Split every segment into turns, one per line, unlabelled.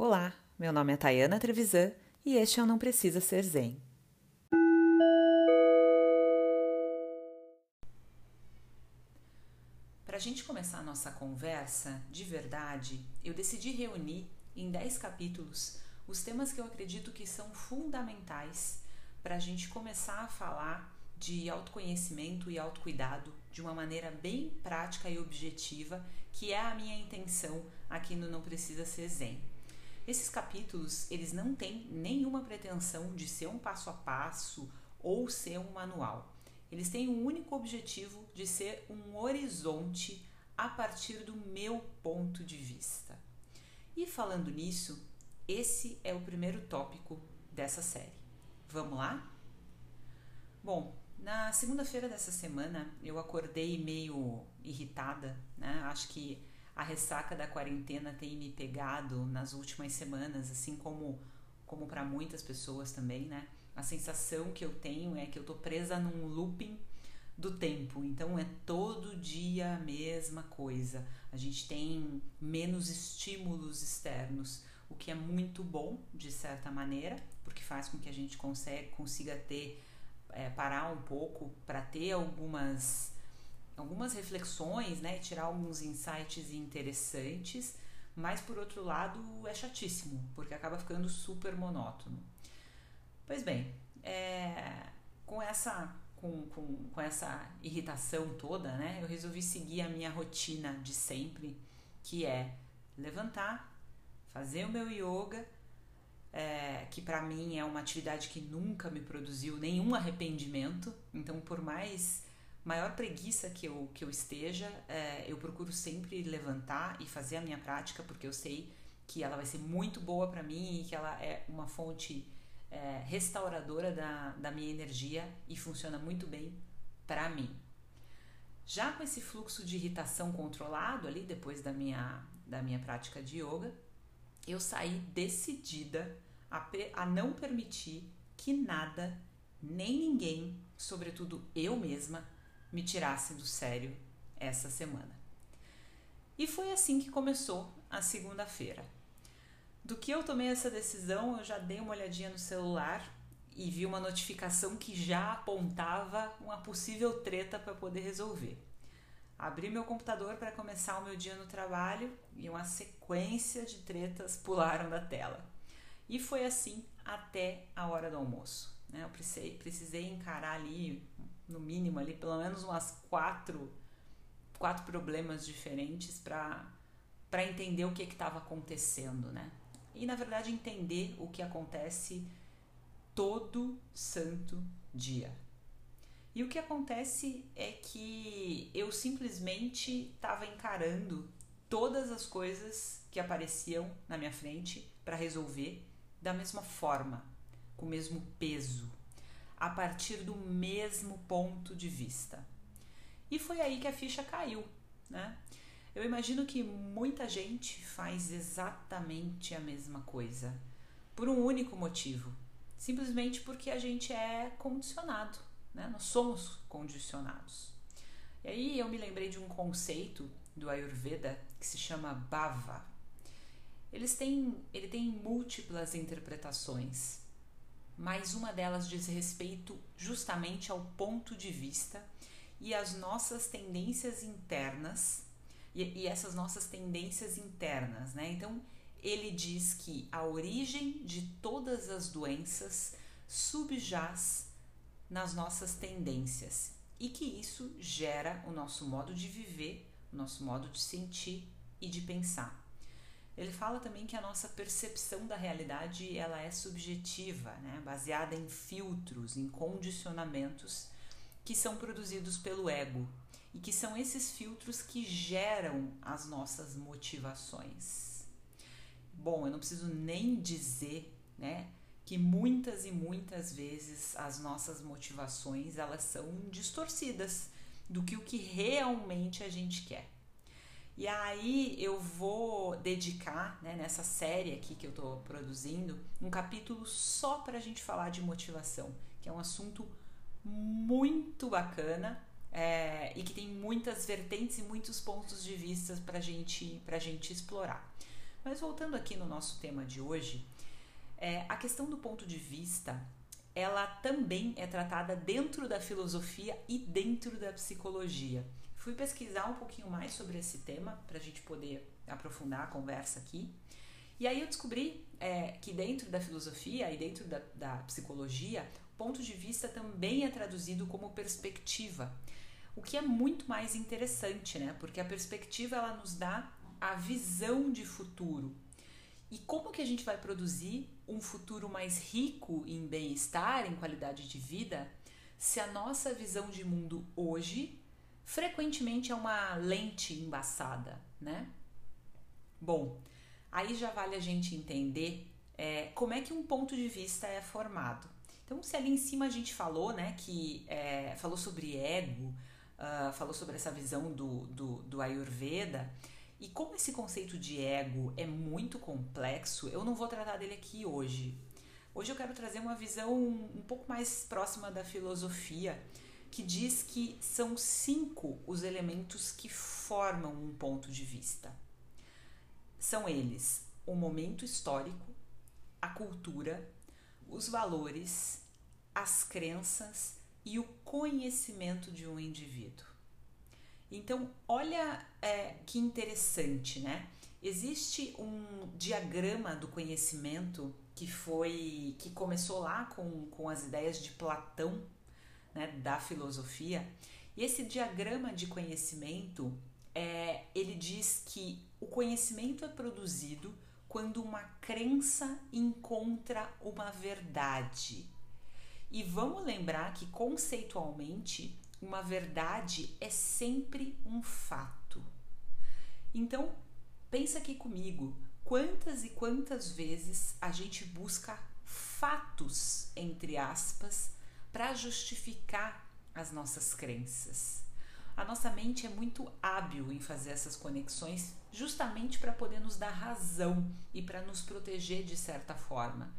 Olá, meu nome é Tayana Trevisan e este é o Não Precisa Ser Zen. Para a gente começar a nossa conversa de verdade, eu decidi reunir em 10 capítulos os temas que eu acredito que são fundamentais para a gente começar a falar de autoconhecimento e autocuidado de uma maneira bem prática e objetiva, que é a minha intenção aqui no Não Precisa Ser Zen. Esses capítulos, eles não têm nenhuma pretensão de ser um passo a passo ou ser um manual. Eles têm um único objetivo de ser um horizonte a partir do meu ponto de vista. E falando nisso, esse é o primeiro tópico dessa série. Vamos lá? Bom, na segunda-feira dessa semana eu acordei meio irritada, né? Acho que a ressaca da quarentena tem me pegado nas últimas semanas, assim como como para muitas pessoas também, né? A sensação que eu tenho é que eu tô presa num looping do tempo. Então é todo dia a mesma coisa. A gente tem menos estímulos externos, o que é muito bom de certa maneira, porque faz com que a gente consiga ter é, parar um pouco para ter algumas algumas reflexões, né, tirar alguns insights interessantes, mas por outro lado é chatíssimo, porque acaba ficando super monótono. Pois bem, é, com essa com, com, com essa irritação toda, né, eu resolvi seguir a minha rotina de sempre, que é levantar, fazer o meu yoga é, que para mim é uma atividade que nunca me produziu nenhum arrependimento. Então, por mais maior preguiça que eu, que eu esteja, é, eu procuro sempre levantar e fazer a minha prática, porque eu sei que ela vai ser muito boa para mim e que ela é uma fonte é, restauradora da, da minha energia e funciona muito bem para mim. Já com esse fluxo de irritação controlado ali, depois da minha, da minha prática de yoga, eu saí decidida a, a não permitir que nada, nem ninguém, sobretudo eu mesma, me tirasse do sério essa semana. E foi assim que começou a segunda-feira. Do que eu tomei essa decisão, eu já dei uma olhadinha no celular e vi uma notificação que já apontava uma possível treta para poder resolver. Abri meu computador para começar o meu dia no trabalho e uma sequência de tretas pularam da tela. E foi assim até a hora do almoço. Né? Eu precisei, precisei encarar ali, no mínimo, ali, pelo menos umas quatro, quatro problemas diferentes para entender o que estava acontecendo. Né? E na verdade entender o que acontece todo santo dia. E o que acontece é que eu simplesmente estava encarando todas as coisas que apareciam na minha frente para resolver da mesma forma, com o mesmo peso, a partir do mesmo ponto de vista. E foi aí que a ficha caiu, né? Eu imagino que muita gente faz exatamente a mesma coisa, por um único motivo, simplesmente porque a gente é condicionado né? Nós somos condicionados. E aí eu me lembrei de um conceito do Ayurveda que se chama Bhava. Eles têm, ele tem múltiplas interpretações, mas uma delas diz respeito justamente ao ponto de vista e às nossas tendências internas e, e essas nossas tendências internas, né? Então ele diz que a origem de todas as doenças subjaz nas nossas tendências e que isso gera o nosso modo de viver, o nosso modo de sentir e de pensar. Ele fala também que a nossa percepção da realidade ela é subjetiva, né? baseada em filtros, em condicionamentos que são produzidos pelo ego e que são esses filtros que geram as nossas motivações. Bom, eu não preciso nem dizer, né, que muitas e muitas vezes as nossas motivações elas são distorcidas do que o que realmente a gente quer. E aí eu vou dedicar, né, nessa série aqui que eu estou produzindo, um capítulo só para a gente falar de motivação, que é um assunto muito bacana é, e que tem muitas vertentes e muitos pontos de vista para gente, a gente explorar. Mas voltando aqui no nosso tema de hoje, é, a questão do ponto de vista, ela também é tratada dentro da filosofia e dentro da psicologia. Fui pesquisar um pouquinho mais sobre esse tema para a gente poder aprofundar a conversa aqui. E aí eu descobri é, que dentro da filosofia e dentro da, da psicologia, ponto de vista também é traduzido como perspectiva, o que é muito mais interessante, né? Porque a perspectiva ela nos dá a visão de futuro. E como que a gente vai produzir um futuro mais rico em bem-estar, em qualidade de vida, se a nossa visão de mundo hoje frequentemente é uma lente embaçada, né? Bom, aí já vale a gente entender é, como é que um ponto de vista é formado. Então, se ali em cima a gente falou, né, que é, falou sobre ego, uh, falou sobre essa visão do, do, do Ayurveda, e como esse conceito de ego é muito complexo, eu não vou tratar dele aqui hoje. Hoje eu quero trazer uma visão um pouco mais próxima da filosofia, que diz que são cinco os elementos que formam um ponto de vista. São eles o momento histórico, a cultura, os valores, as crenças e o conhecimento de um indivíduo. Então, olha é, que interessante, né? Existe um diagrama do conhecimento que foi que começou lá com, com as ideias de Platão, né, da filosofia. E esse diagrama de conhecimento, é, ele diz que o conhecimento é produzido quando uma crença encontra uma verdade. E vamos lembrar que conceitualmente uma verdade é sempre um fato. Então, pensa aqui comigo, quantas e quantas vezes a gente busca fatos, entre aspas, para justificar as nossas crenças. A nossa mente é muito hábil em fazer essas conexões justamente para poder nos dar razão e para nos proteger de certa forma.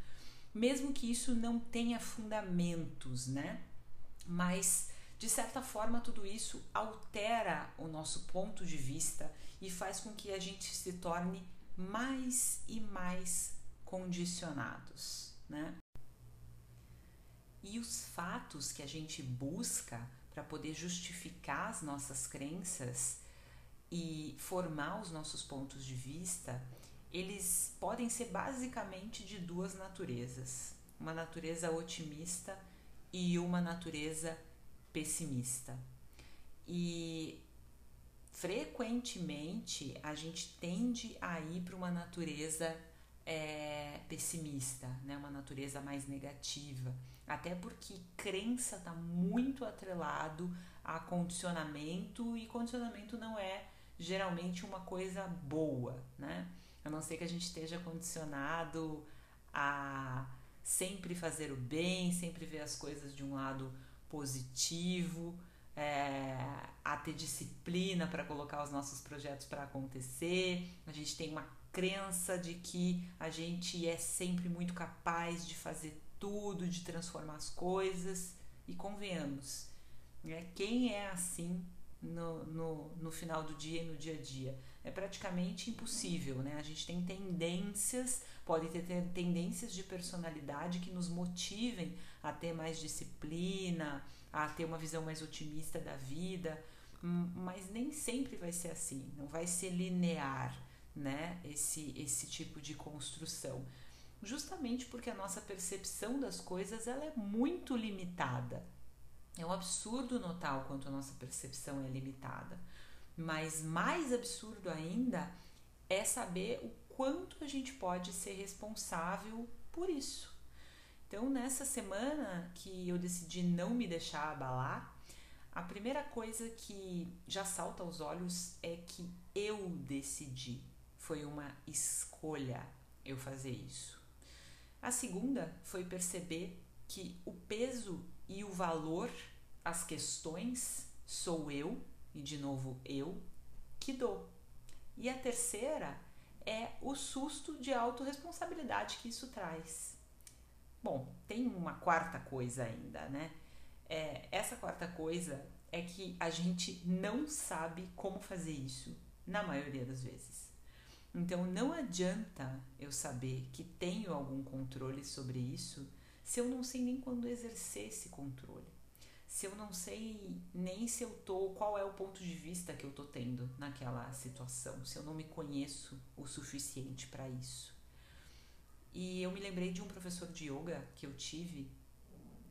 Mesmo que isso não tenha fundamentos, né? Mas de certa forma, tudo isso altera o nosso ponto de vista e faz com que a gente se torne mais e mais condicionados, né? E os fatos que a gente busca para poder justificar as nossas crenças e formar os nossos pontos de vista, eles podem ser basicamente de duas naturezas: uma natureza otimista e uma natureza pessimista. E frequentemente a gente tende a ir para uma natureza é, pessimista, né? uma natureza mais negativa. Até porque crença está muito atrelado a condicionamento e condicionamento não é geralmente uma coisa boa, né? A não ser que a gente esteja condicionado a sempre fazer o bem, sempre ver as coisas de um lado positivo, é, a ter disciplina para colocar os nossos projetos para acontecer. A gente tem uma crença de que a gente é sempre muito capaz de fazer tudo, de transformar as coisas. E convenhamos, né? quem é assim no, no, no final do dia e no dia a dia? É praticamente impossível, né? A gente tem tendências, pode ter tendências de personalidade que nos motivem a ter mais disciplina, a ter uma visão mais otimista da vida, hum, mas nem sempre vai ser assim, não vai ser linear, né? Esse, esse tipo de construção. Justamente porque a nossa percepção das coisas ela é muito limitada. É um absurdo notar o quanto a nossa percepção é limitada. Mas mais absurdo ainda é saber o quanto a gente pode ser responsável por isso. Então, nessa semana que eu decidi não me deixar abalar, a primeira coisa que já salta aos olhos é que eu decidi. Foi uma escolha eu fazer isso. A segunda foi perceber que o peso e o valor, as questões, sou eu, e de novo eu, que dou. E a terceira é o susto de autorresponsabilidade que isso traz. Bom, tem uma quarta coisa ainda, né? É, essa quarta coisa é que a gente não sabe como fazer isso na maioria das vezes. Então não adianta eu saber que tenho algum controle sobre isso se eu não sei nem quando exercer esse controle. Se eu não sei nem se eu tô, qual é o ponto de vista que eu tô tendo naquela situação, se eu não me conheço o suficiente para isso. E eu me lembrei de um professor de yoga que eu tive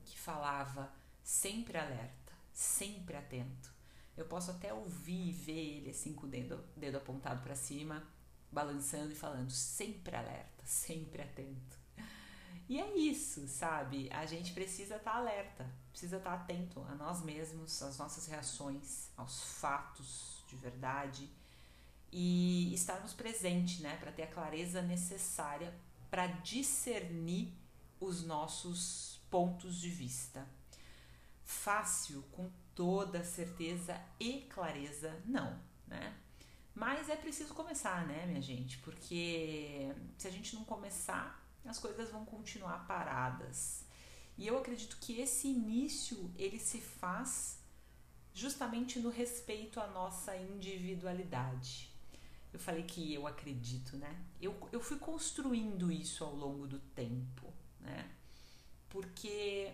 que falava sempre alerta, sempre atento. Eu posso até ouvir e ver ele assim com o dedo, dedo apontado para cima, balançando e falando sempre alerta, sempre atento. E é isso, sabe? A gente precisa estar tá alerta, precisa estar tá atento a nós mesmos, às nossas reações, aos fatos de verdade e estarmos presentes, né, para ter a clareza necessária para discernir os nossos pontos de vista. Fácil, com toda certeza e clareza, não, né? Mas é preciso começar, né, minha gente? Porque se a gente não começar, as coisas vão continuar paradas. E eu acredito que esse início ele se faz justamente no respeito à nossa individualidade. Eu falei que eu acredito, né? Eu, eu fui construindo isso ao longo do tempo, né? Porque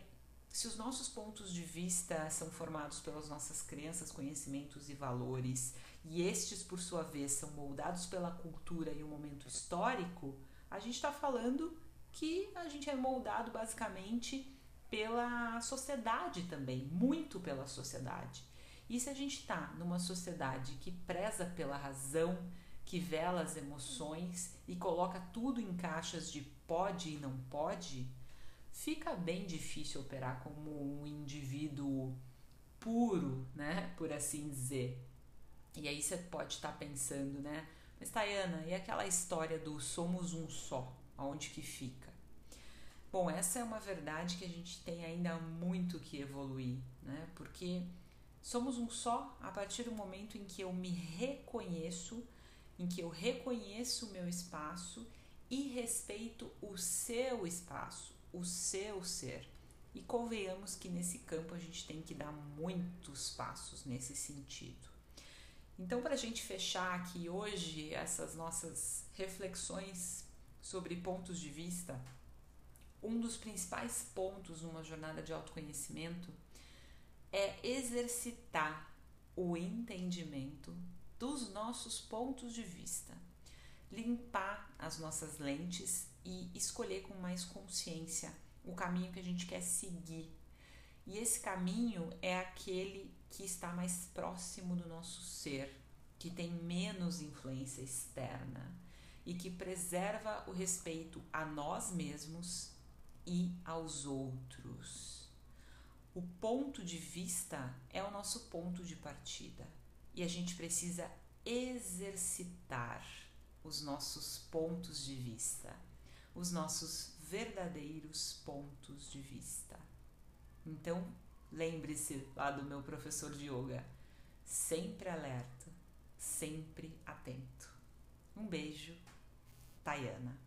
se os nossos pontos de vista são formados pelas nossas crenças, conhecimentos e valores, e estes, por sua vez, são moldados pela cultura e o momento histórico, a gente está falando que a gente é moldado basicamente pela sociedade também, muito pela sociedade. E se a gente está numa sociedade que preza pela razão, que vela as emoções e coloca tudo em caixas de pode e não pode, fica bem difícil operar como um indivíduo puro, né, por assim dizer. E aí você pode estar tá pensando, né, mas Tayana, e aquela história do somos um só, aonde que fica? Bom, essa é uma verdade que a gente tem ainda muito que evoluir, né? Porque somos um só a partir do momento em que eu me reconheço, em que eu reconheço o meu espaço e respeito o seu espaço, o seu ser. E convenhamos que nesse campo a gente tem que dar muitos passos nesse sentido. Então, para a gente fechar aqui hoje essas nossas reflexões sobre pontos de vista, um dos principais pontos numa jornada de autoconhecimento é exercitar o entendimento dos nossos pontos de vista, limpar as nossas lentes e escolher com mais consciência o caminho que a gente quer seguir. E esse caminho é aquele que está mais próximo do nosso ser, que tem menos influência externa e que preserva o respeito a nós mesmos e aos outros. O ponto de vista é o nosso ponto de partida e a gente precisa exercitar os nossos pontos de vista os nossos verdadeiros pontos de vista. Então, lembre-se lá do meu professor de yoga, sempre alerta, sempre atento. Um beijo, Tayana.